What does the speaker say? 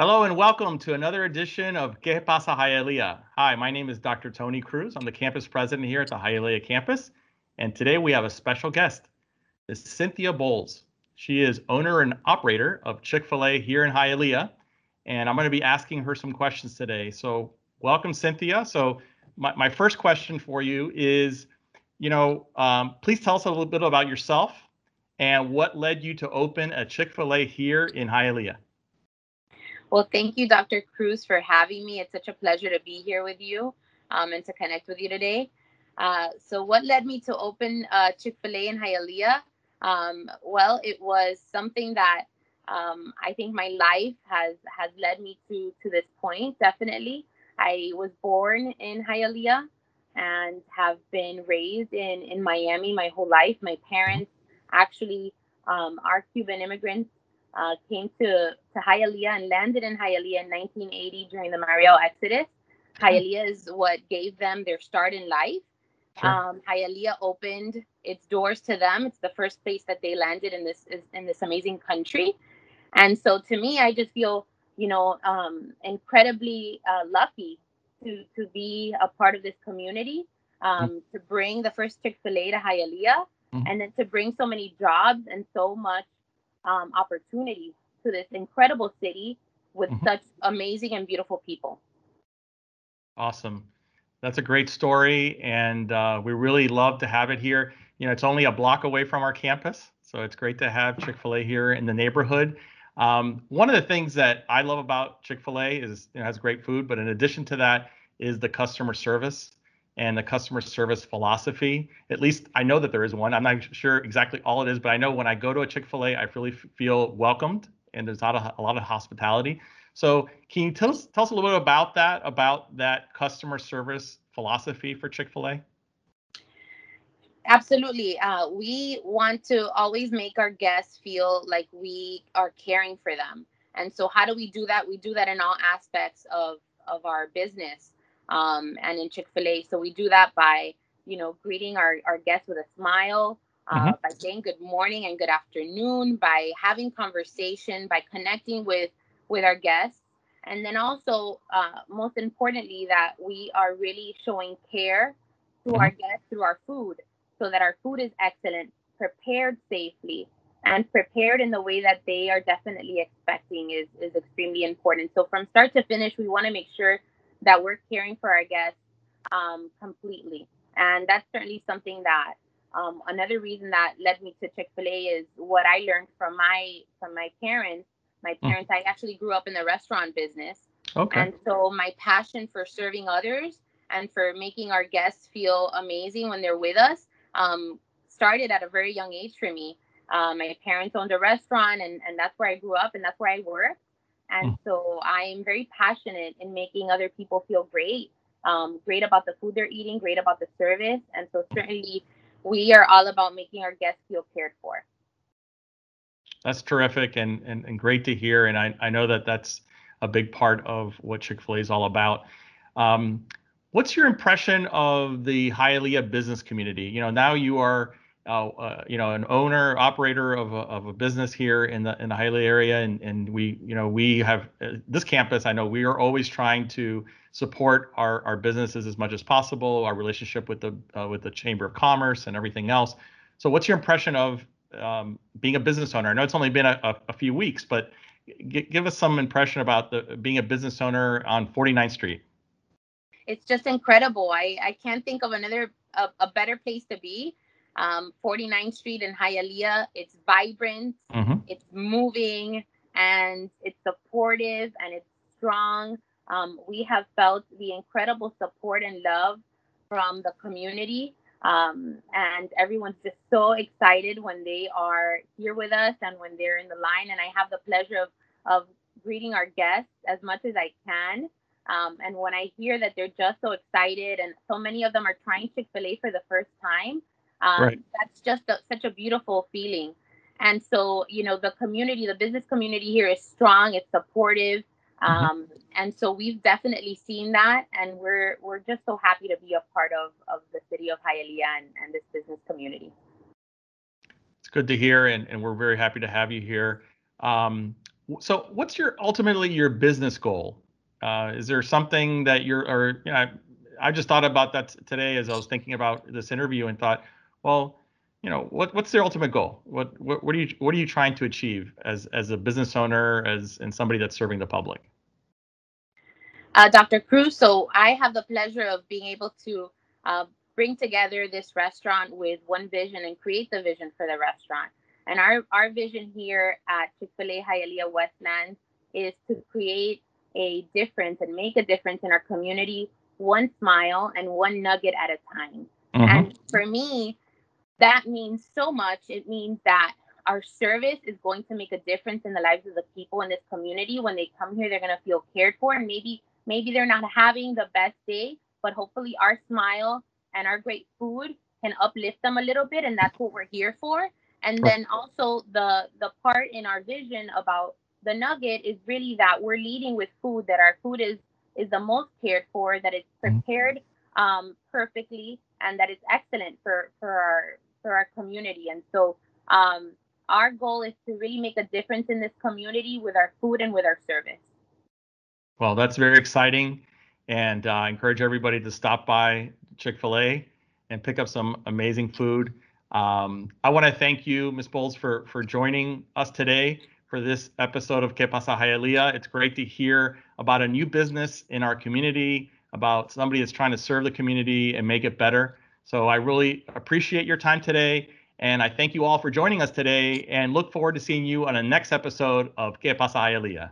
Hello and welcome to another edition of Que Pasa Hialeah. Hi, my name is Dr. Tony Cruz. I'm the campus president here at the Hialeah campus. And today we have a special guest, Ms. Cynthia Bowles. She is owner and operator of Chick-fil-A here in Hialeah. And I'm going to be asking her some questions today. So welcome, Cynthia. So my, my first question for you is, you know, um, please tell us a little bit about yourself and what led you to open a Chick-fil-A here in Hialeah. Well, thank you, Dr. Cruz, for having me. It's such a pleasure to be here with you um, and to connect with you today. Uh, so, what led me to open uh, Chick fil A in Hialeah? Um, well, it was something that um, I think my life has has led me to to this point. Definitely, I was born in Hialeah and have been raised in in Miami my whole life. My parents actually um, are Cuban immigrants uh, came to, to Hialeah and landed in Hialeah in 1980 during the Mariel Exodus. Hialeah is what gave them their start in life. Sure. Um, Hialeah opened its doors to them. It's the first place that they landed in this in this amazing country, and so to me, I just feel you know um, incredibly uh, lucky to to be a part of this community, um, mm-hmm. to bring the first Chick Fil A to Hialeah, mm-hmm. and then to bring so many jobs and so much um, opportunity to this incredible city with mm-hmm. such amazing and beautiful people. Awesome. That's a great story, and uh, we really love to have it here. You know, it's only a block away from our campus, so it's great to have Chick Fil A here in the neighborhood. Um, one of the things that I love about Chick Fil A is it has great food, but in addition to that, is the customer service and the customer service philosophy. At least I know that there is one. I'm not sure exactly all it is, but I know when I go to a Chick fil A, I really feel welcomed and there's not a, a lot of hospitality. So, can you tell us, tell us a little bit about that, about that customer service philosophy for Chick fil A? Absolutely. Uh, we want to always make our guests feel like we are caring for them. And so, how do we do that? We do that in all aspects of, of our business um, and in Chick fil A. So we do that by, you know, greeting our, our guests with a smile, uh, mm-hmm. by saying good morning and good afternoon, by having conversation, by connecting with with our guests. And then also, uh, most importantly, that we are really showing care to mm-hmm. our guests through our food so that our food is excellent, prepared safely, and prepared in the way that they are definitely expecting is, is extremely important. So, from start to finish, we want to make sure that we're caring for our guests um, completely. And that's certainly something that um, another reason that led me to Chick Fil A is what I learned from my from my parents. My hmm. parents, mm. I actually grew up in the restaurant business, okay. and so my passion for serving others and for making our guests feel amazing when they're with us um, started at a very young age for me. Uh, my parents owned a restaurant, and, and that's where I grew up, and that's where I worked. And mm. so I'm very passionate in making other people feel great, um, great about the food they're eating, great about the service. And so certainly we are all about making our guests feel cared for. That's terrific and, and, and great to hear. And I, I know that that's a big part of what Chick fil A is all about. Um, what's your impression of the Hialeah business community? You know, now you are uh, you know, an owner operator of a, of a business here in the in the Hialeah area, and and we you know we have uh, this campus. I know we are always trying to support our our businesses as much as possible, our relationship with the uh, with the Chamber of Commerce and everything else. So, what's your impression of um, being a business owner? I know it's only been a, a, a few weeks, but g- give us some impression about the being a business owner on 49th Street. It's just incredible. I I can't think of another a, a better place to be um, 49th Street in Hialeah. It's vibrant, mm-hmm. it's moving, and it's supportive and it's strong. Um, we have felt the incredible support and love from the community. Um, and everyone's just so excited when they are here with us and when they're in the line. And I have the pleasure of, of greeting our guests as much as I can. Um, and when I hear that they're just so excited, and so many of them are trying Chick fil A for the first time, um, right. That's just a, such a beautiful feeling. And so, you know, the community, the business community here is strong, it's supportive. Mm-hmm. Um, mm-hmm. And so we've definitely seen that, and we're we're just so happy to be a part of, of the city of Hialeah and, and this business community. It's good to hear, and, and we're very happy to have you here. Um, So, what's your ultimately your business goal? Uh, is there something that you're, or you know, I just thought about that today as I was thinking about this interview and thought, well, you know, what what's their ultimate goal? What what what are you what are you trying to achieve as as a business owner, as and somebody that's serving the public? Uh, Dr. Cruz, so I have the pleasure of being able to uh, bring together this restaurant with one vision and create the vision for the restaurant. And our, our vision here at Chick fil A Hialeah Westland is to create a difference and make a difference in our community, one smile and one nugget at a time. Mm-hmm. And for me, that means so much. It means that our service is going to make a difference in the lives of the people in this community. When they come here, they're going to feel cared for, and maybe maybe they're not having the best day, but hopefully our smile and our great food can uplift them a little bit, and that's what we're here for. And then also the the part in our vision about the nugget is really that we're leading with food that our food is is the most cared for, that it's mm-hmm. prepared um, perfectly, and that it's excellent for for our for our community. And so um, our goal is to really make a difference in this community with our food and with our service. Well, that's very exciting, and uh, I encourage everybody to stop by Chick Fil A and pick up some amazing food. Um, I want to thank you, Ms. Bowles, for for joining us today for this episode of Que Pasa Hialeah. It's great to hear about a new business in our community, about somebody that's trying to serve the community and make it better. So I really appreciate your time today. And I thank you all for joining us today and look forward to seeing you on the next episode of Que Pasa Hialeah.